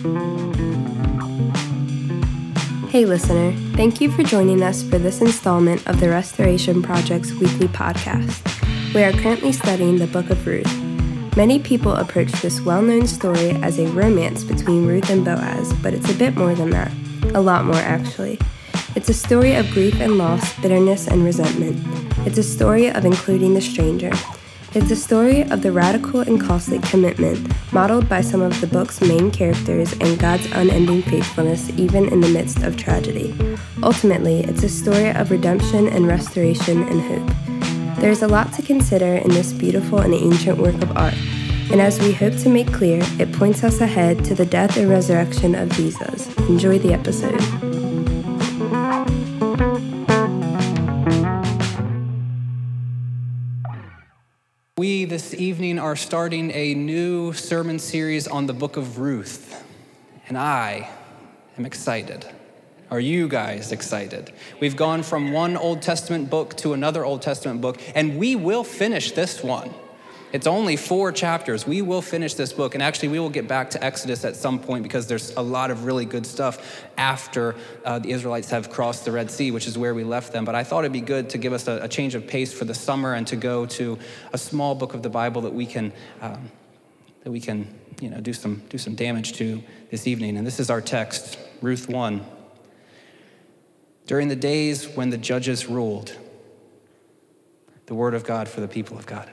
Hey, listener, thank you for joining us for this installment of the Restoration Project's weekly podcast. We are currently studying the book of Ruth. Many people approach this well known story as a romance between Ruth and Boaz, but it's a bit more than that. A lot more, actually. It's a story of grief and loss, bitterness and resentment. It's a story of including the stranger. It's a story of the radical and costly commitment modeled by some of the book's main characters and God's unending faithfulness even in the midst of tragedy. Ultimately, it's a story of redemption and restoration and hope. There is a lot to consider in this beautiful and ancient work of art, and as we hope to make clear, it points us ahead to the death and resurrection of Jesus. Enjoy the episode. This evening are starting a new sermon series on the book of Ruth, and I am excited. Are you guys excited? We've gone from one Old Testament book to another Old Testament book, and we will finish this one. It's only four chapters. We will finish this book, and actually, we will get back to Exodus at some point because there's a lot of really good stuff after uh, the Israelites have crossed the Red Sea, which is where we left them. But I thought it'd be good to give us a, a change of pace for the summer and to go to a small book of the Bible that we can um, that we can you know do some do some damage to this evening. And this is our text, Ruth one. During the days when the judges ruled, the word of God for the people of God.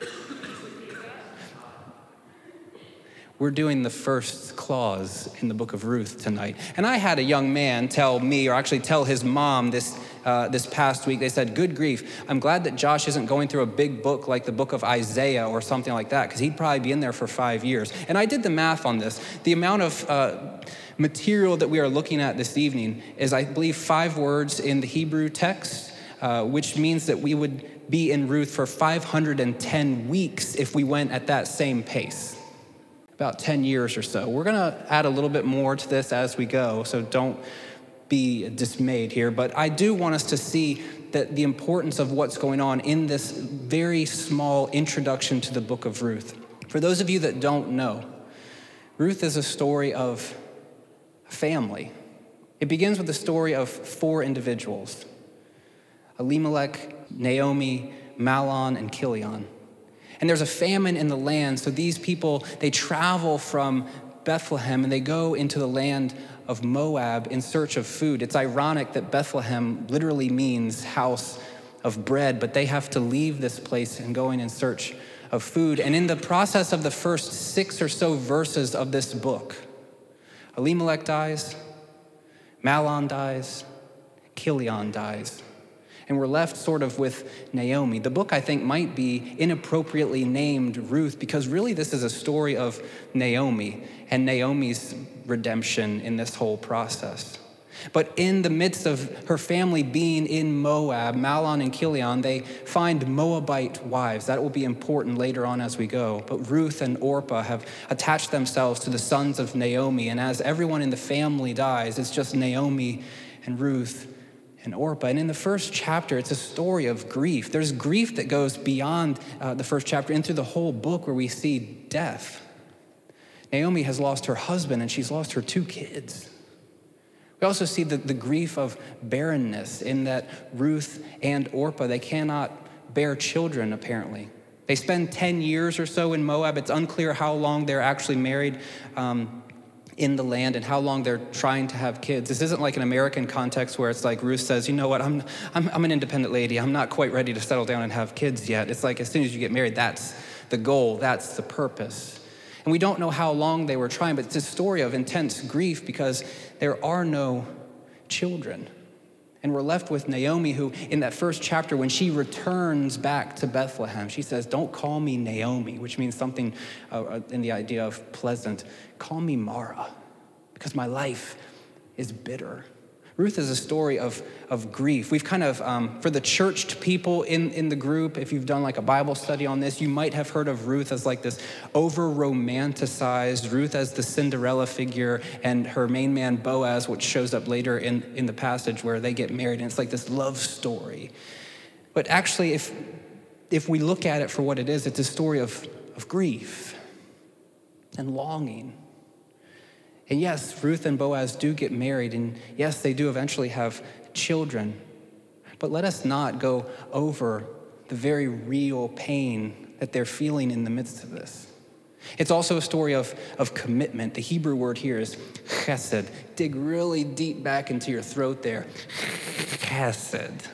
We're doing the first clause in the book of Ruth tonight. And I had a young man tell me, or actually tell his mom this, uh, this past week, they said, Good grief, I'm glad that Josh isn't going through a big book like the book of Isaiah or something like that, because he'd probably be in there for five years. And I did the math on this. The amount of uh, material that we are looking at this evening is, I believe, five words in the Hebrew text, uh, which means that we would be in Ruth for 510 weeks if we went at that same pace about 10 years or so. We're going to add a little bit more to this as we go, so don't be dismayed here. But I do want us to see that the importance of what's going on in this very small introduction to the book of Ruth. For those of you that don't know, Ruth is a story of family. It begins with the story of four individuals Elimelech, Naomi, Mahlon, and Chilion. And there's a famine in the land, so these people, they travel from Bethlehem and they go into the land of Moab in search of food. It's ironic that Bethlehem literally means house of bread, but they have to leave this place and going in search of food. And in the process of the first six or so verses of this book, Elimelech dies, Mahlon dies, Chilion dies and we're left sort of with Naomi. The book, I think, might be inappropriately named Ruth because really this is a story of Naomi and Naomi's redemption in this whole process. But in the midst of her family being in Moab, Mahlon and Chilion, they find Moabite wives. That will be important later on as we go. But Ruth and Orpah have attached themselves to the sons of Naomi. And as everyone in the family dies, it's just Naomi and Ruth and Orpah. And in the first chapter, it's a story of grief. There's grief that goes beyond uh, the first chapter into the whole book where we see death. Naomi has lost her husband and she's lost her two kids. We also see the, the grief of barrenness in that Ruth and Orpah, they cannot bear children, apparently. They spend 10 years or so in Moab. It's unclear how long they're actually married. Um, in the land and how long they're trying to have kids. This isn't like an American context where it's like Ruth says, you know what, I'm, I'm, I'm an independent lady. I'm not quite ready to settle down and have kids yet. It's like as soon as you get married, that's the goal, that's the purpose. And we don't know how long they were trying, but it's a story of intense grief because there are no children. And we're left with Naomi, who, in that first chapter, when she returns back to Bethlehem, she says, Don't call me Naomi, which means something uh, uh, in the idea of pleasant. Call me Mara, because my life is bitter. Ruth is a story of, of grief. We've kind of, um, for the churched people in, in the group, if you've done like a Bible study on this, you might have heard of Ruth as like this over romanticized, Ruth as the Cinderella figure, and her main man Boaz, which shows up later in, in the passage where they get married, and it's like this love story. But actually, if, if we look at it for what it is, it's a story of, of grief and longing And yes, Ruth and Boaz do get married, and yes, they do eventually have children. But let us not go over the very real pain that they're feeling in the midst of this. It's also a story of, of commitment. The Hebrew word here is chesed. Dig really deep back into your throat there. Chesed.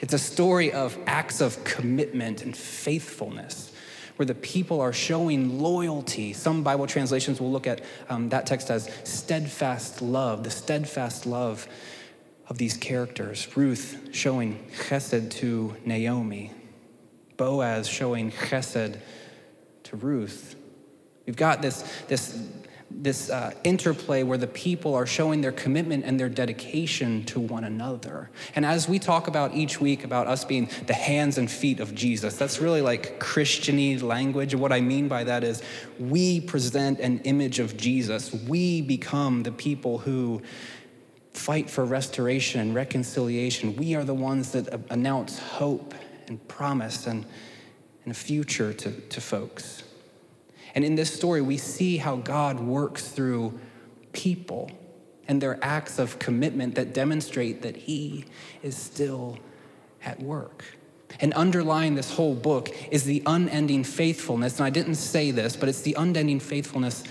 It's a story of acts of commitment and faithfulness where the people are showing loyalty. Some Bible translations will look at um, that text as steadfast love, the steadfast love of these characters. Ruth showing chesed to Naomi, Boaz showing chesed to Ruth. We've got this, this, this uh, interplay where the people are showing their commitment and their dedication to one another. And as we talk about each week about us being the hands and feet of Jesus, that's really like Christiany language. What I mean by that is we present an image of Jesus. We become the people who fight for restoration and reconciliation. We are the ones that announce hope and promise and, and a future to, to folks. And in this story, we see how God works through people and their acts of commitment that demonstrate that He is still at work. And underlying this whole book is the unending faithfulness, and I didn't say this, but it's the unending faithfulness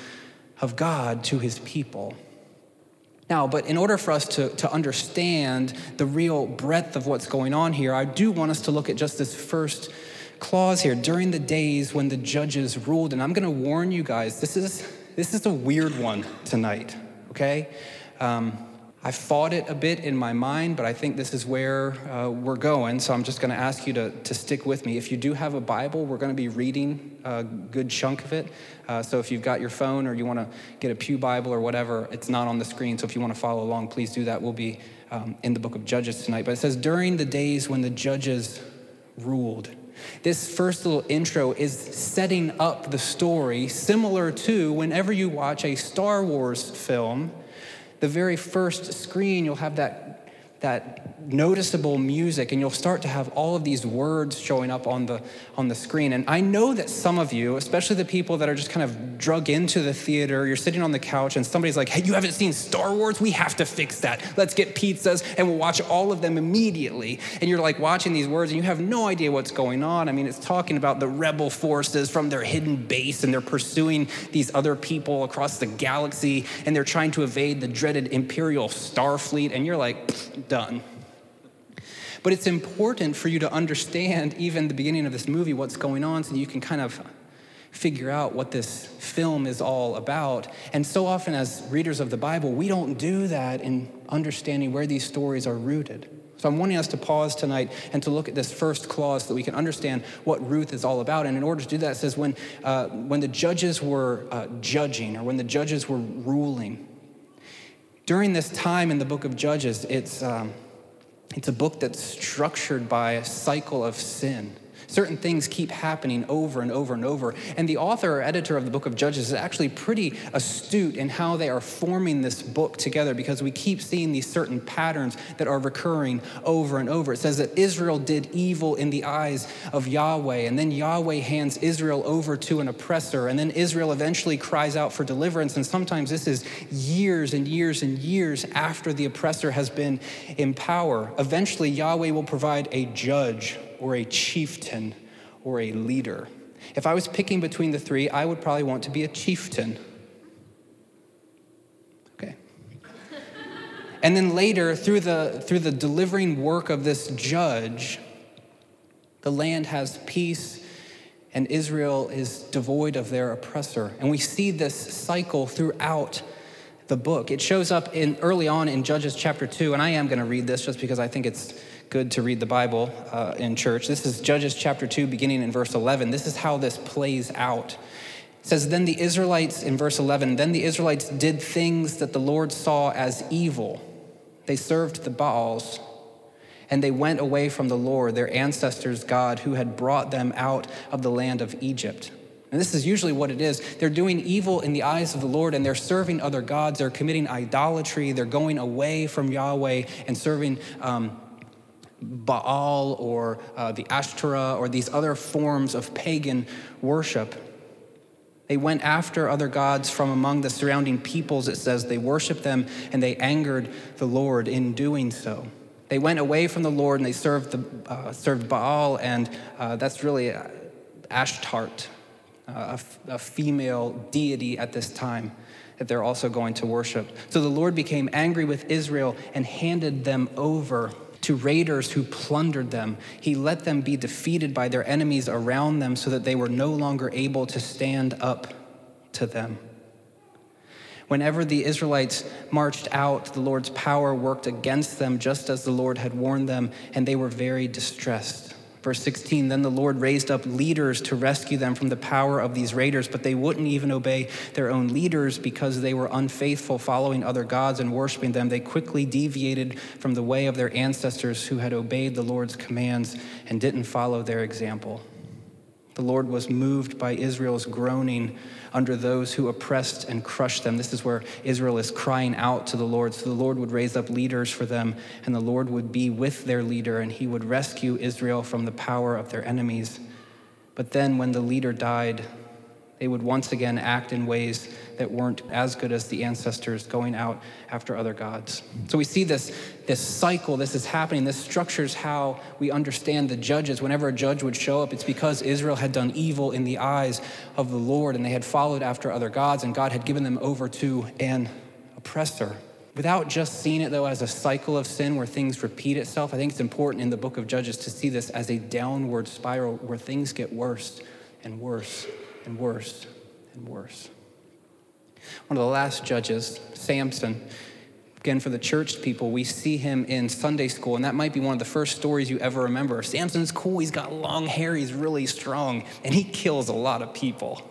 of God to His people. Now, but in order for us to, to understand the real breadth of what's going on here, I do want us to look at just this first clause here during the days when the judges ruled. And I'm going to warn you guys, this is, this is a weird one tonight, okay? Um, I fought it a bit in my mind, but I think this is where uh, we're going. So I'm just going to ask you to, to stick with me. If you do have a Bible, we're going to be reading a good chunk of it. Uh, so if you've got your phone or you want to get a Pew Bible or whatever, it's not on the screen. So if you want to follow along, please do that. We'll be um, in the book of Judges tonight. But it says, during the days when the judges ruled. This first little intro is setting up the story, similar to whenever you watch a Star Wars film. The very first screen, you'll have that, that noticeable music, and you'll start to have all of these words showing up on the, on the screen. And I know that some of you, especially the people that are just kind of drug into the theater, you're sitting on the couch and somebody's like, hey, you haven't seen Star Wars? We have to fix that. Let's get pizzas and we'll watch all of them immediately. And you're like watching these words and you have no idea what's going on. I mean, it's talking about the rebel forces from their hidden base and they're pursuing these other people across the galaxy and they're trying to evade the dreaded Imperial Starfleet. And you're like, done. But it's important for you to understand, even the beginning of this movie, what's going on so you can kind of figure out what this film is all about. And so often, as readers of the Bible, we don't do that in understanding where these stories are rooted. So I'm wanting us to pause tonight and to look at this first clause so that we can understand what Ruth is all about. And in order to do that, it says when, uh, when the judges were uh, judging or when the judges were ruling, during this time in the book of Judges, it's. Um, it's a book that's structured by a cycle of sin. Certain things keep happening over and over and over. And the author or editor of the book of Judges is actually pretty astute in how they are forming this book together because we keep seeing these certain patterns that are recurring over and over. It says that Israel did evil in the eyes of Yahweh, and then Yahweh hands Israel over to an oppressor, and then Israel eventually cries out for deliverance. And sometimes this is years and years and years after the oppressor has been in power. Eventually, Yahweh will provide a judge or a chieftain or a leader. If I was picking between the three, I would probably want to be a chieftain. Okay. and then later, through the, through the delivering work of this judge, the land has peace and Israel is devoid of their oppressor. And we see this cycle throughout the book. It shows up in early on in Judges chapter 2, and I am going to read this just because I think it's good to read the Bible uh, in church. This is Judges chapter 2, beginning in verse 11. This is how this plays out. It says, Then the Israelites, in verse 11, then the Israelites did things that the Lord saw as evil. They served the Baals, and they went away from the Lord, their ancestors' God, who had brought them out of the land of Egypt. And this is usually what it is. They're doing evil in the eyes of the Lord and they're serving other gods. They're committing idolatry. They're going away from Yahweh and serving um, Baal or uh, the Ashtoreth or these other forms of pagan worship. They went after other gods from among the surrounding peoples, it says. They worshiped them and they angered the Lord in doing so. They went away from the Lord and they served, the, uh, served Baal, and uh, that's really uh, Ashtart, uh, a female deity at this time that they're also going to worship. So the Lord became angry with Israel and handed them over to raiders who plundered them. He let them be defeated by their enemies around them so that they were no longer able to stand up to them. Whenever the Israelites marched out, the Lord's power worked against them, just as the Lord had warned them, and they were very distressed. Verse 16 Then the Lord raised up leaders to rescue them from the power of these raiders, but they wouldn't even obey their own leaders because they were unfaithful, following other gods and worshiping them. They quickly deviated from the way of their ancestors who had obeyed the Lord's commands and didn't follow their example. The Lord was moved by Israel's groaning under those who oppressed and crushed them. This is where Israel is crying out to the Lord. So the Lord would raise up leaders for them, and the Lord would be with their leader, and he would rescue Israel from the power of their enemies. But then, when the leader died, they would once again act in ways that weren't as good as the ancestors going out after other gods. So we see this, this cycle, this is happening. This structures how we understand the judges. Whenever a judge would show up, it's because Israel had done evil in the eyes of the Lord and they had followed after other gods, and God had given them over to an oppressor. Without just seeing it, though, as a cycle of sin where things repeat itself, I think it's important in the book of Judges to see this as a downward spiral where things get worse and worse and worse and worse. One of the last judges, Samson, again, for the church people, we see him in Sunday school, and that might be one of the first stories you ever remember. Samson's cool, he's got long hair, he's really strong, and he kills a lot of people.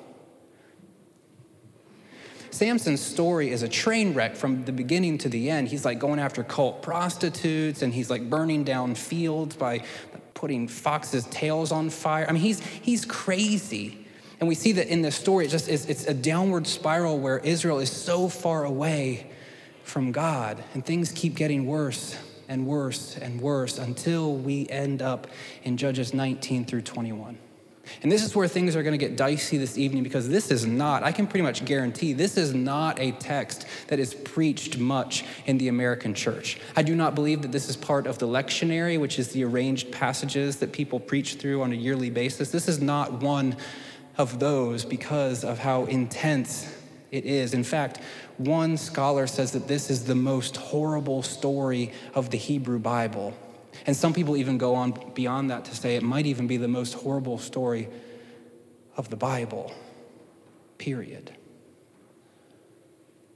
Samson's story is a train wreck from the beginning to the end. He's like going after cult prostitutes and he's like burning down fields by putting foxes' tails on fire. I mean, he's, he's crazy. And we see that in this story, it just is, it's a downward spiral where Israel is so far away from God, and things keep getting worse and worse and worse until we end up in Judges 19 through 21. And this is where things are going to get dicey this evening because this is not, I can pretty much guarantee, this is not a text that is preached much in the American church. I do not believe that this is part of the lectionary, which is the arranged passages that people preach through on a yearly basis. This is not one of those because of how intense it is. In fact, one scholar says that this is the most horrible story of the Hebrew Bible. And some people even go on beyond that to say it might even be the most horrible story of the Bible, period.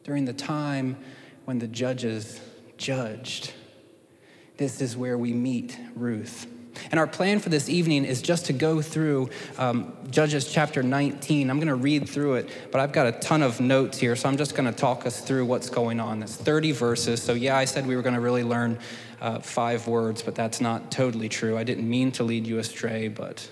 During the time when the judges judged, this is where we meet Ruth. And our plan for this evening is just to go through um, Judges chapter 19. I'm going to read through it, but I've got a ton of notes here, so I'm just going to talk us through what's going on. It's 30 verses. So, yeah, I said we were going to really learn uh, five words, but that's not totally true. I didn't mean to lead you astray, but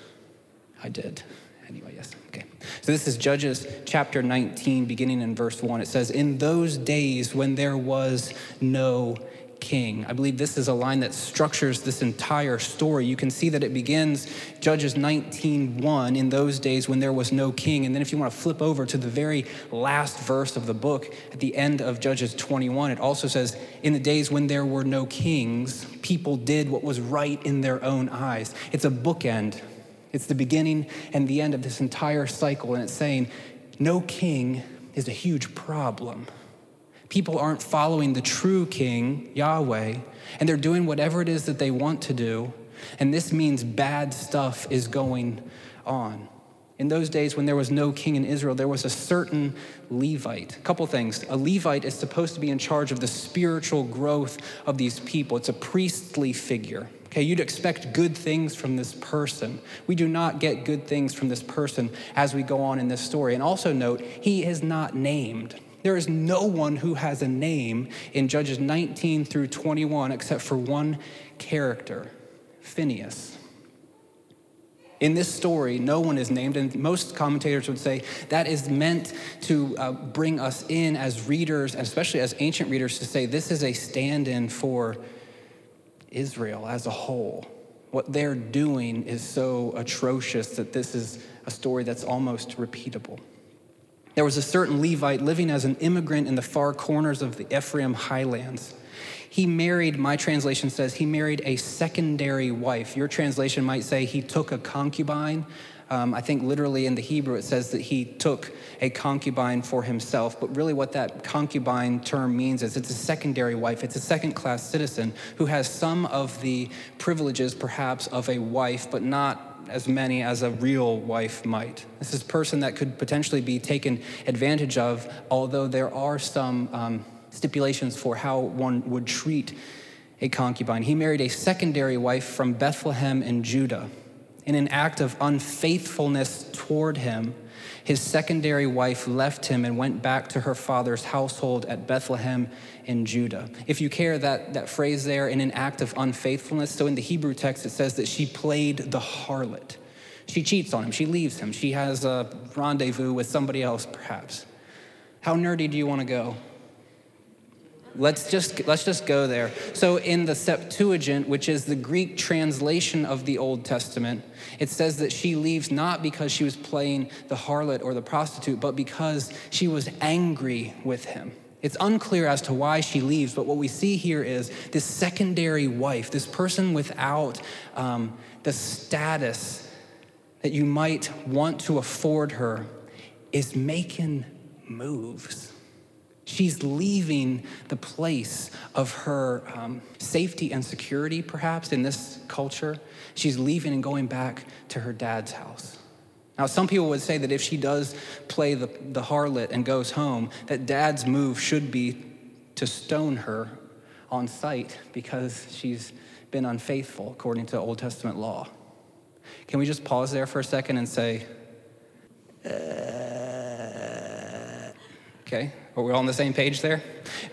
I did. Anyway, yes. Okay. So this is Judges chapter 19, beginning in verse 1. It says, In those days when there was no king. I believe this is a line that structures this entire story. You can see that it begins Judges 19:1 in those days when there was no king. And then if you want to flip over to the very last verse of the book at the end of Judges 21, it also says in the days when there were no kings, people did what was right in their own eyes. It's a bookend. It's the beginning and the end of this entire cycle and it's saying no king is a huge problem people aren't following the true king, Yahweh, and they're doing whatever it is that they want to do. And this means bad stuff is going on. In those days, when there was no king in Israel, there was a certain Levite. A couple things. A Levite is supposed to be in charge of the spiritual growth of these people, it's a priestly figure. Okay, you'd expect good things from this person. We do not get good things from this person as we go on in this story. And also note, he is not named. There is no one who has a name in Judges 19 through 21 except for one character, Phineas. In this story, no one is named, and most commentators would say that is meant to uh, bring us in as readers, and especially as ancient readers, to say this is a stand in for Israel as a whole. What they're doing is so atrocious that this is a story that's almost repeatable. There was a certain Levite living as an immigrant in the far corners of the Ephraim highlands. He married, my translation says, he married a secondary wife. Your translation might say he took a concubine. Um, I think literally in the Hebrew it says that he took a concubine for himself, but really what that concubine term means is it's a secondary wife, it's a second class citizen who has some of the privileges perhaps of a wife, but not as many as a real wife might. This is a person that could potentially be taken advantage of, although there are some um, stipulations for how one would treat a concubine. He married a secondary wife from Bethlehem in Judah. In an act of unfaithfulness toward him, his secondary wife left him and went back to her father's household at Bethlehem in Judah. If you care, that, that phrase there, in an act of unfaithfulness, so in the Hebrew text it says that she played the harlot. She cheats on him, she leaves him, she has a rendezvous with somebody else, perhaps. How nerdy do you want to go? Let's just, let's just go there. So, in the Septuagint, which is the Greek translation of the Old Testament, it says that she leaves not because she was playing the harlot or the prostitute, but because she was angry with him. It's unclear as to why she leaves, but what we see here is this secondary wife, this person without um, the status that you might want to afford her, is making moves. She's leaving the place of her um, safety and security, perhaps, in this culture. She's leaving and going back to her dad's house. Now, some people would say that if she does play the, the harlot and goes home, that dad's move should be to stone her on sight because she's been unfaithful according to Old Testament law. Can we just pause there for a second and say, uh, Okay, are we all on the same page there?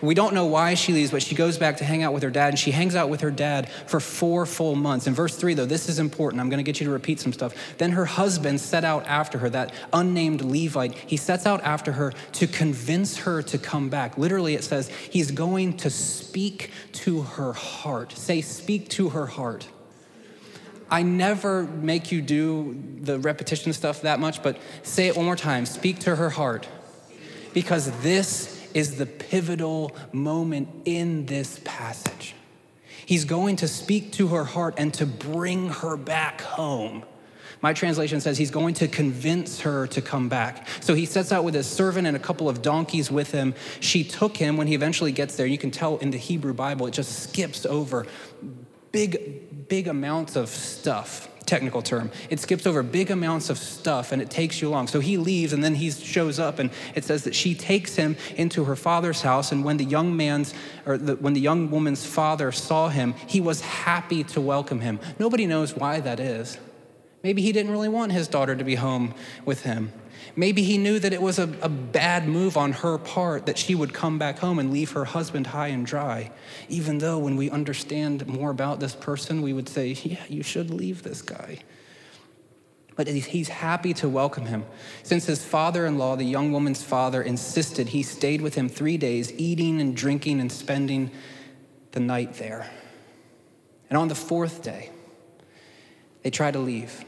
We don't know why she leaves, but she goes back to hang out with her dad, and she hangs out with her dad for four full months. In verse three, though, this is important. I'm going to get you to repeat some stuff. Then her husband set out after her, that unnamed Levite. He sets out after her to convince her to come back. Literally, it says he's going to speak to her heart. Say, speak to her heart. I never make you do the repetition stuff that much, but say it one more time. Speak to her heart because this is the pivotal moment in this passage. He's going to speak to her heart and to bring her back home. My translation says he's going to convince her to come back. So he sets out with his servant and a couple of donkeys with him. She took him when he eventually gets there. You can tell in the Hebrew Bible, it just skips over big, big amounts of stuff technical term. It skips over big amounts of stuff and it takes you along. So he leaves and then he shows up and it says that she takes him into her father's house. And when the young man's or the, when the young woman's father saw him, he was happy to welcome him. Nobody knows why that is. Maybe he didn't really want his daughter to be home with him. Maybe he knew that it was a, a, bad move on her part that she would come back home and leave her husband high and dry. Even though, when we understand more about this person, we would say, Yeah, you should leave this guy. But he's happy to welcome him. Since his father in law, the young woman's father, insisted, he stayed with him three days, eating and drinking and spending the night there. And on the fourth day, they try to leave.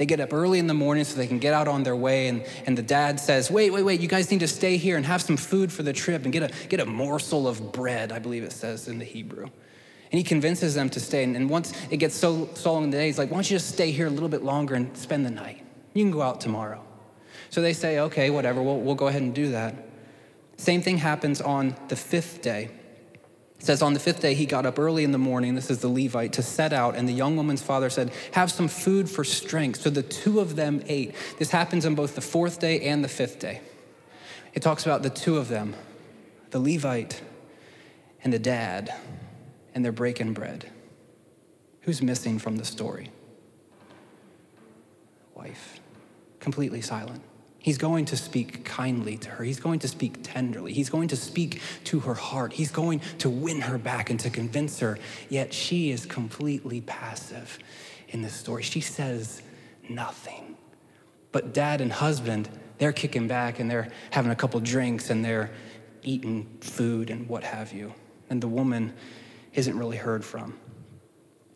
They get up early in the morning so they can get out on their way. And, and the dad says, Wait, wait, wait, you guys need to stay here and have some food for the trip and get a, get a morsel of bread, I believe it says in the Hebrew. And he convinces them to stay. And, and once it gets so, so long in the day, he's like, Why don't you just stay here a little bit longer and spend the night? You can go out tomorrow. So they say, Okay, whatever, we'll, we'll go ahead and do that. Same thing happens on the fifth day. It says, On the fifth day, he got up early in the morning, this is the Levite, to set out. And the young woman's father said, Have some food for strength. So the two of them ate. This happens on both the fourth day and the fifth day. It talks about the two of them, the Levite and the dad, and they're breaking bread. Who's missing from the story? Wife, completely silent. He's going to speak kindly to her. He's going to speak tenderly. He's going to speak to her heart. He's going to win her back and to convince her. Yet she is completely passive in this story. She says nothing. But dad and husband, they're kicking back and they're having a couple drinks and they're eating food and what have you. And the woman isn't really heard from.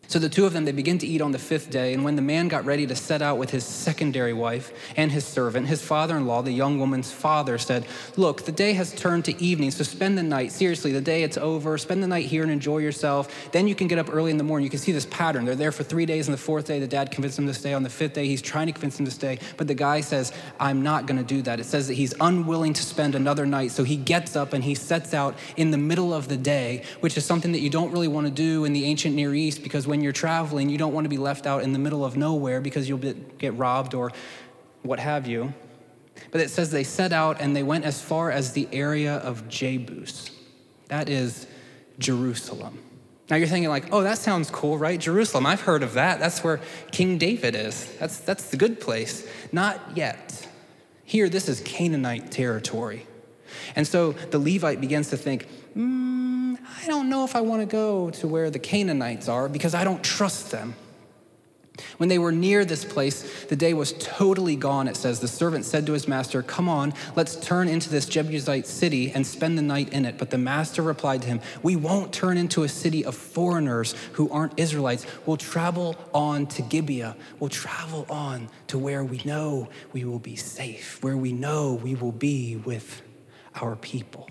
So the two of them, they begin to eat on the fifth day. And when the man got ready to set out with his secondary wife and his servant, his father in law, the young woman's father, said, Look, the day has turned to evening, so spend the night. Seriously, the day it's over. Spend the night here and enjoy yourself. Then you can get up early in the morning. You can see this pattern. They're there for three days. and the fourth day, the dad convinced him to stay. On the fifth day, he's trying to convince him to stay. But the guy says, I'm not going to do that. It says that he's unwilling to spend another night. So he gets up and he sets out in the middle of the day, which is something that you don't really want to do in the ancient Near East because when you're traveling, you don't want to be left out in the middle of nowhere because you'll get robbed or what have you. But it says they set out and they went as far as the area of Jebus. That is Jerusalem. Now you're thinking like, oh, that sounds cool, right? Jerusalem, I've heard of that. That's where King David is. That's, that's the good place. Not yet. Here, this is Canaanite territory. And so the Levite begins to think, mm, I don't know if I want to go to where the Canaanites are because I don't trust them. When they were near this place, the day was totally gone, it says. The servant said to his master, Come on, let's turn into this Jebusite city and spend the night in it. But the master replied to him, We won't turn into a city of foreigners who aren't Israelites. We'll travel on to Gibeah. We'll travel on to where we know we will be safe, where we know we will be with our people.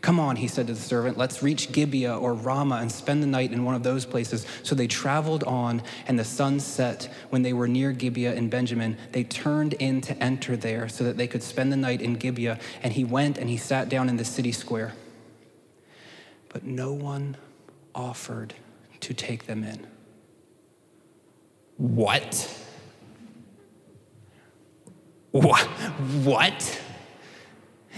Come on, he said to the servant, let's reach Gibeah or Ramah and spend the night in one of those places. So they traveled on, and the sun set when they were near Gibeah in Benjamin. They turned in to enter there so that they could spend the night in Gibeah. And he went and he sat down in the city square. But no one offered to take them in. What? What? What?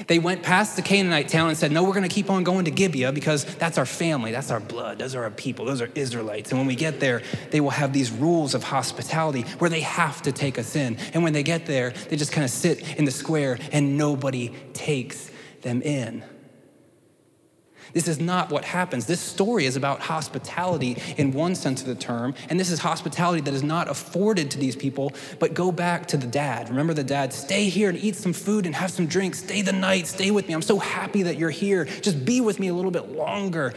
They went past the Canaanite town and said, No, we're going to keep on going to Gibeah because that's our family, that's our blood, those are our people, those are Israelites. And when we get there, they will have these rules of hospitality where they have to take us in. And when they get there, they just kind of sit in the square and nobody takes them in. This is not what happens. This story is about hospitality in one sense of the term, and this is hospitality that is not afforded to these people, but go back to the dad. Remember the dad, stay here and eat some food and have some drinks. Stay the night, stay with me. I'm so happy that you're here. Just be with me a little bit longer.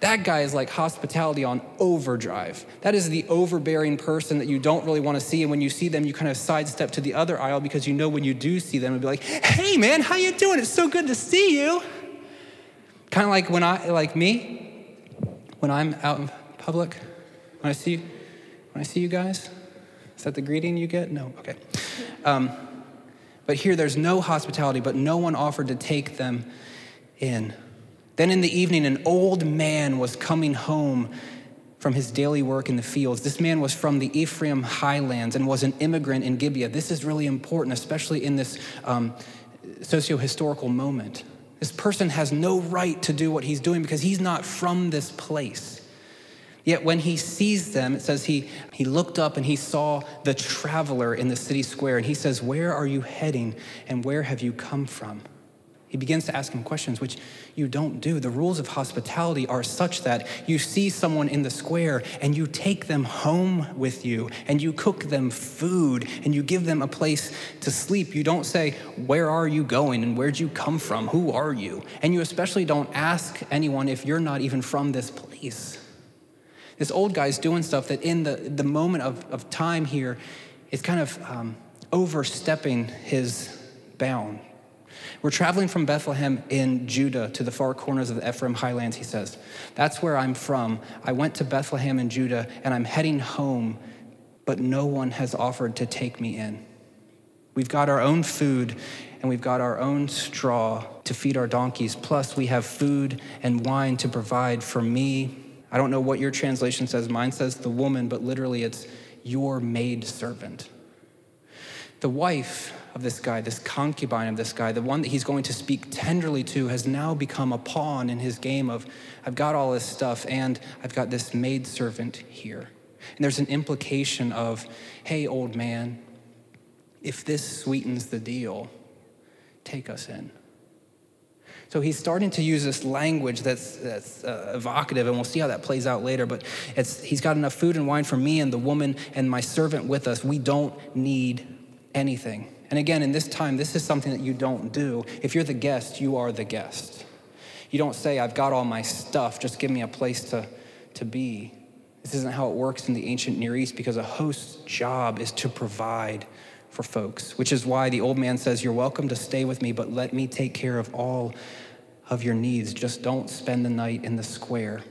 That guy is like hospitality on overdrive. That is the overbearing person that you don't really want to see, and when you see them, you kind of sidestep to the other aisle because you know when you do see them, it'll be like, "Hey, man, how you doing? It's so good to see you." Kind of like when I, like me, when I'm out in public, when I see, when I see you guys. Is that the greeting you get? No, okay. Um, but here, there's no hospitality, but no one offered to take them in. Then in the evening, an old man was coming home from his daily work in the fields. This man was from the Ephraim highlands and was an immigrant in Gibeah. This is really important, especially in this um, socio historical moment. This person has no right to do what he's doing because he's not from this place. Yet when he sees them, it says he, he looked up and he saw the traveler in the city square. And he says, Where are you heading and where have you come from? He begins to ask him questions, which you don't do. The rules of hospitality are such that you see someone in the square and you take them home with you and you cook them food and you give them a place to sleep. You don't say, Where are you going and where'd you come from? Who are you? And you especially don't ask anyone if you're not even from this place. This old guy's doing stuff that in the, the moment of, of time here is kind of um, overstepping his bound we're traveling from Bethlehem in Judah to the far corners of the Ephraim highlands, he says. That's where I'm from. I went to Bethlehem in Judah, and I'm heading home, but no one has offered to take me in. We've got our own food, and we've got our own straw to feed our donkeys. Plus, we have food and wine to provide for me. I don't know what your translation says. Mine says the woman, but literally it's your maid servant. The wife of this guy, this concubine of this guy, the one that he's going to speak tenderly to, has now become a pawn in his game of, I've got all this stuff and I've got this maidservant here. And there's an implication of, hey, old man, if this sweetens the deal, take us in. So he's starting to use this language that's, that's uh, evocative, and we'll see how that plays out later. But it's, he's got enough food and wine for me and the woman and my servant with us. We don't need anything. And again, in this time, this is something that you don't do. If you're the guest, you are the guest. You don't say, I've got all my stuff, just give me a place to, to be. This isn't how it works in the ancient Near East because a host's job is to provide for folks, which is why the old man says, You're welcome to stay with me, but let me take care of all of your needs. Just don't spend the night in the square.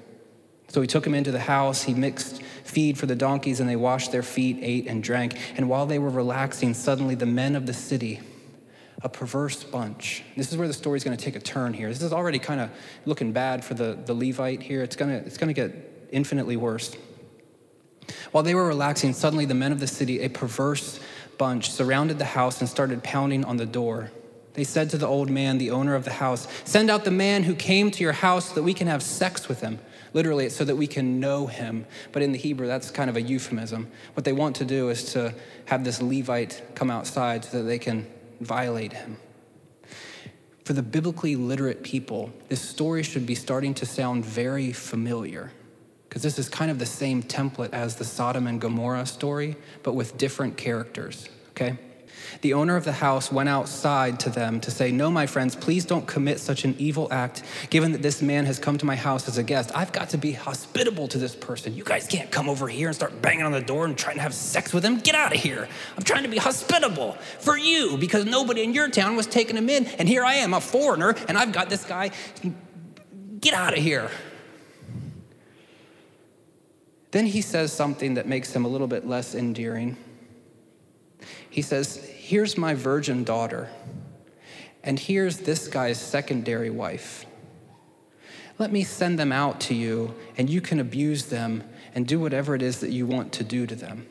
So he took him into the house. He mixed feed for the donkeys, and they washed their feet, ate, and drank. And while they were relaxing, suddenly the men of the city, a perverse bunch. This is where the story's going to take a turn here. This is already kind of looking bad for the, the Levite here. It's going to it's going to get infinitely worse. While they were relaxing, suddenly the men of the city, a perverse bunch, surrounded the house and started pounding on the door. They said to the old man, the owner of the house, Send out the man who came to your house so that we can have sex with him. Literally, it's so that we can know him. But in the Hebrew, that's kind of a euphemism. What they want to do is to have this Levite come outside so that they can violate him. For the biblically literate people, this story should be starting to sound very familiar because this is kind of the same template as the Sodom and Gomorrah story, but with different characters, okay? The owner of the house went outside to them to say, No, my friends, please don't commit such an evil act. Given that this man has come to my house as a guest, I've got to be hospitable to this person. You guys can't come over here and start banging on the door and trying to have sex with him. Get out of here. I'm trying to be hospitable for you because nobody in your town was taking him in. And here I am, a foreigner, and I've got this guy. Get out of here. Then he says something that makes him a little bit less endearing. He says, Here's my virgin daughter, and here's this guy's secondary wife. Let me send them out to you, and you can abuse them and do whatever it is that you want to do to them.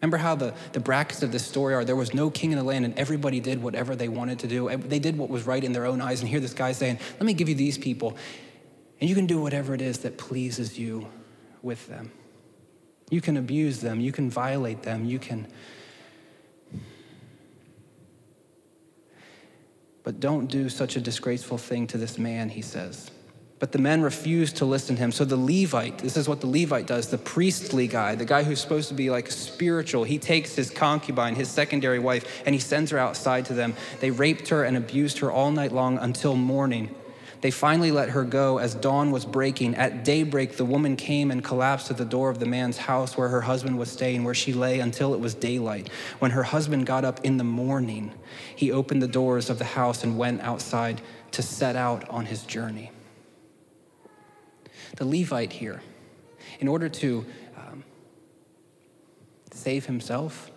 Remember how the, the brackets of this story are there was no king in the land, and everybody did whatever they wanted to do. They did what was right in their own eyes. And here this guy saying, Let me give you these people, and you can do whatever it is that pleases you with them. You can abuse them, you can violate them, you can. But don't do such a disgraceful thing to this man, he says. But the men refused to listen to him. So the Levite, this is what the Levite does, the priestly guy, the guy who's supposed to be like spiritual, he takes his concubine, his secondary wife, and he sends her outside to them. They raped her and abused her all night long until morning. They finally let her go as dawn was breaking. At daybreak, the woman came and collapsed at the door of the man's house where her husband was staying, where she lay until it was daylight. When her husband got up in the morning, he opened the doors of the house and went outside to set out on his journey. The Levite here, in order to um, save himself,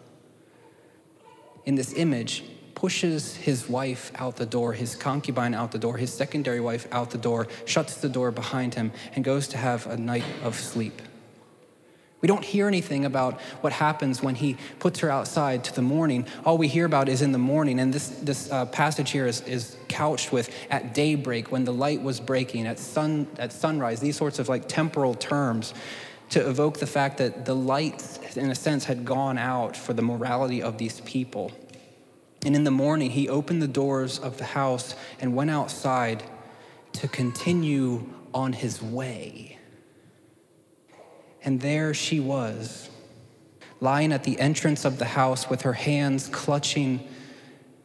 in this image, pushes his wife out the door, his concubine out the door, his secondary wife out the door, shuts the door behind him, and goes to have a night of sleep. We don't hear anything about what happens when he puts her outside to the morning. All we hear about is in the morning. And this, this uh, passage here is, is couched with at daybreak, when the light was breaking, at, sun, at sunrise, these sorts of like temporal terms to evoke the fact that the light, in a sense, had gone out for the morality of these people. And in the morning, he opened the doors of the house and went outside to continue on his way. And there she was, lying at the entrance of the house with her hands clutching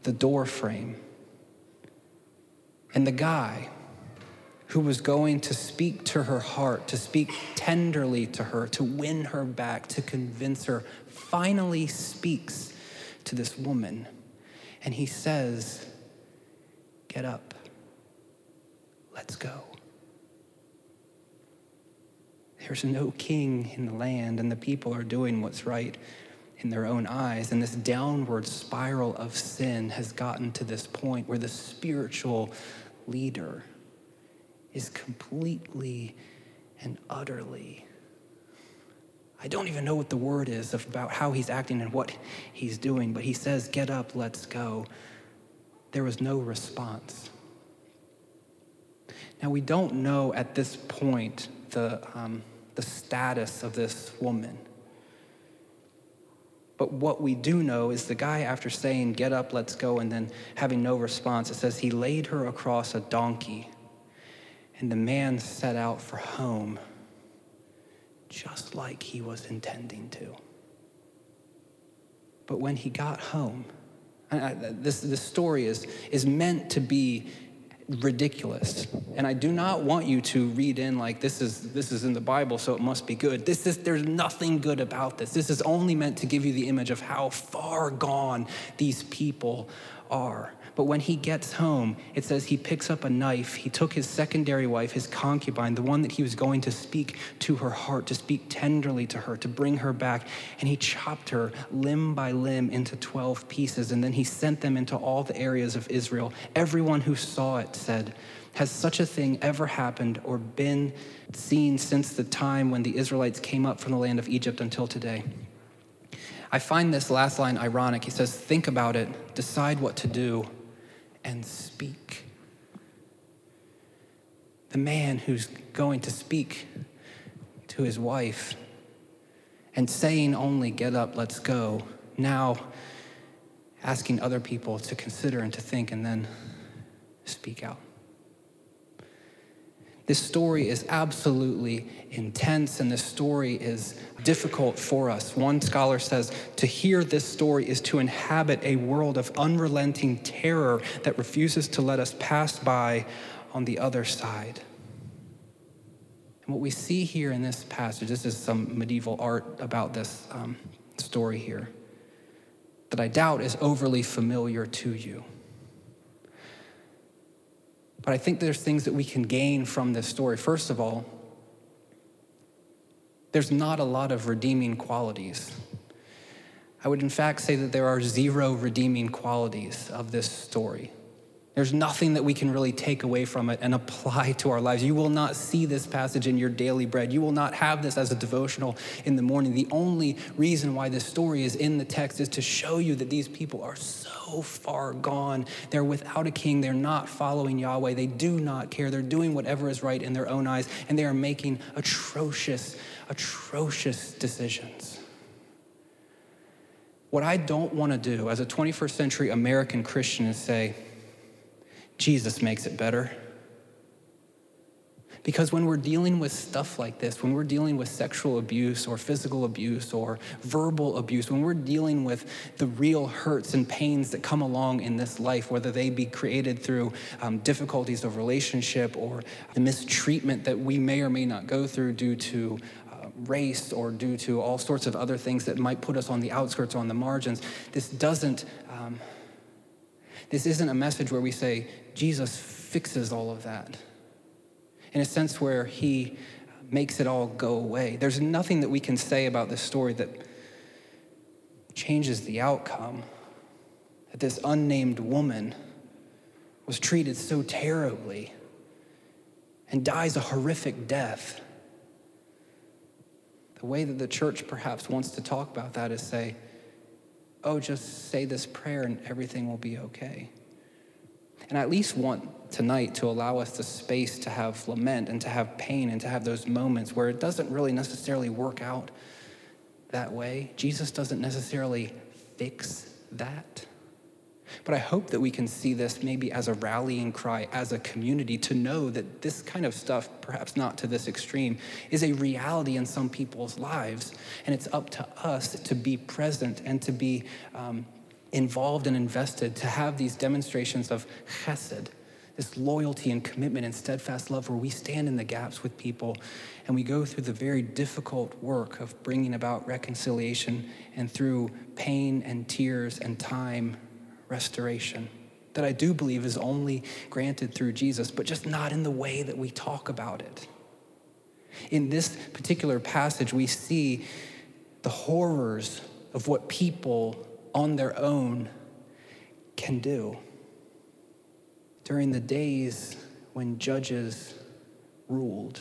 the door frame. And the guy who was going to speak to her heart, to speak tenderly to her, to win her back, to convince her, finally speaks to this woman and he says, Get up, let's go. There's no king in the land, and the people are doing what's right in their own eyes. And this downward spiral of sin has gotten to this point where the spiritual leader is completely and utterly I don't even know what the word is about how he's acting and what he's doing, but he says, Get up, let's go. There was no response. Now, we don't know at this point the, um, the status of this woman. But what we do know is the guy, after saying, Get up, let's go, and then having no response, it says he laid her across a donkey, and the man set out for home just like he was intending to. But when he got home, I, this, this story is, is meant to be ridiculous. And I do not want you to read in like this is this is in the Bible, so it must be good. This is there's nothing good about this. This is only meant to give you the image of how far gone these people are. But when he gets home, it says he picks up a knife. He took his secondary wife, his concubine, the one that he was going to speak to her heart, to speak tenderly to her, to bring her back, and he chopped her limb by limb into 12 pieces. And then he sent them into all the areas of Israel. Everyone who saw it said, has such a thing ever happened or been seen since the time when the Israelites came up from the land of Egypt until today? I find this last line ironic. He says, Think about it, decide what to do, and speak. The man who's going to speak to his wife and saying only, Get up, let's go, now asking other people to consider and to think and then speak out. This story is absolutely intense, and this story is difficult for us. One scholar says to hear this story is to inhabit a world of unrelenting terror that refuses to let us pass by on the other side. And what we see here in this passage, this is some medieval art about this um, story here, that I doubt is overly familiar to you. But I think there's things that we can gain from this story. First of all, there's not a lot of redeeming qualities. I would, in fact, say that there are zero redeeming qualities of this story. There's nothing that we can really take away from it and apply to our lives. You will not see this passage in your daily bread. You will not have this as a devotional in the morning. The only reason why this story is in the text is to show you that these people are so far gone. They're without a king. They're not following Yahweh. They do not care. They're doing whatever is right in their own eyes, and they are making atrocious, atrocious decisions. What I don't want to do as a 21st century American Christian is say, Jesus makes it better. Because when we're dealing with stuff like this, when we're dealing with sexual abuse or physical abuse or verbal abuse, when we're dealing with the real hurts and pains that come along in this life, whether they be created through um, difficulties of relationship or the mistreatment that we may or may not go through due to uh, race or due to all sorts of other things that might put us on the outskirts or on the margins, this doesn't. Um, this isn't a message where we say, Jesus fixes all of that. In a sense where he makes it all go away. There's nothing that we can say about this story that changes the outcome. That this unnamed woman was treated so terribly and dies a horrific death. The way that the church perhaps wants to talk about that is say, oh, just say this prayer and everything will be okay. And I at least want tonight to allow us the space to have lament and to have pain and to have those moments where it doesn't really necessarily work out that way. Jesus doesn't necessarily fix that. But I hope that we can see this maybe as a rallying cry as a community to know that this kind of stuff, perhaps not to this extreme, is a reality in some people's lives. And it's up to us to be present and to be um, involved and invested, to have these demonstrations of chesed, this loyalty and commitment and steadfast love where we stand in the gaps with people and we go through the very difficult work of bringing about reconciliation and through pain and tears and time restoration that I do believe is only granted through Jesus, but just not in the way that we talk about it. In this particular passage, we see the horrors of what people on their own can do. During the days when judges ruled,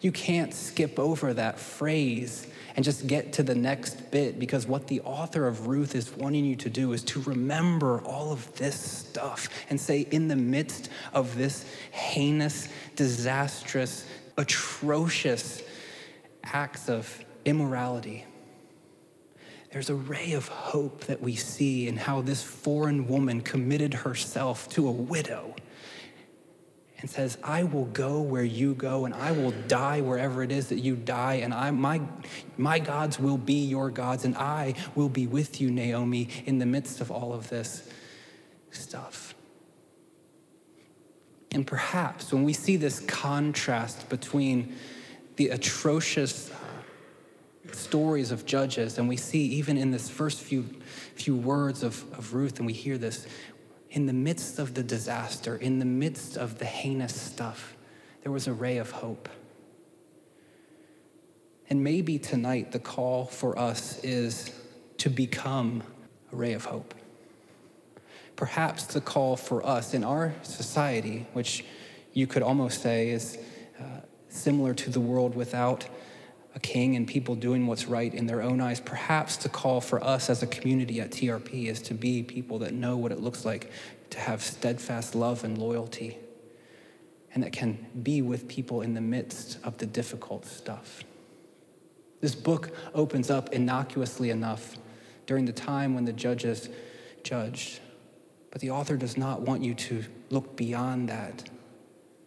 you can't skip over that phrase and just get to the next bit because what the author of Ruth is wanting you to do is to remember all of this stuff and say, in the midst of this heinous, disastrous, atrocious acts of immorality, there's a ray of hope that we see in how this foreign woman committed herself to a widow and says, I will go where you go, and I will die wherever it is that you die, and I, my, my gods will be your gods, and I will be with you, Naomi, in the midst of all of this stuff. And perhaps when we see this contrast between the atrocious stories of judges, and we see even in this first few, few words of, of Ruth, and we hear this in the midst of the disaster, in the midst of the heinous stuff, there was a ray of hope. And maybe tonight the call for us is to become a ray of hope. Perhaps the call for us in our society, which you could almost say is uh, similar to the world without a king and people doing what's right in their own eyes. Perhaps the call for us as a community at TRP is to be people that know what it looks like to have steadfast love and loyalty and that can be with people in the midst of the difficult stuff. This book opens up innocuously enough during the time when the judges judged, but the author does not want you to look beyond that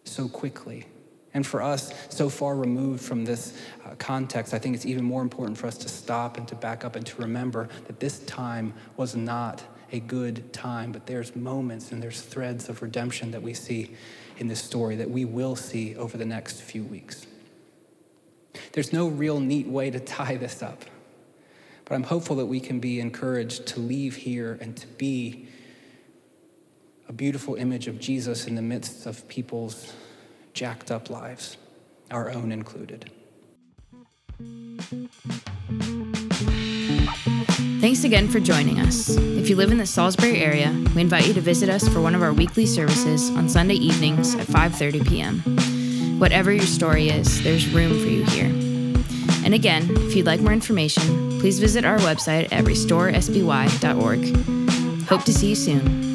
so quickly. And for us, so far removed from this uh, context, I think it's even more important for us to stop and to back up and to remember that this time was not a good time, but there's moments and there's threads of redemption that we see in this story that we will see over the next few weeks. There's no real neat way to tie this up, but I'm hopeful that we can be encouraged to leave here and to be a beautiful image of Jesus in the midst of people's jacked up lives, our own included. Thanks again for joining us. If you live in the Salisbury area, we invite you to visit us for one of our weekly services on Sunday evenings at 5:30 p.m. Whatever your story is, there's room for you here. And again, if you'd like more information, please visit our website at restoresby.org. Hope to see you soon.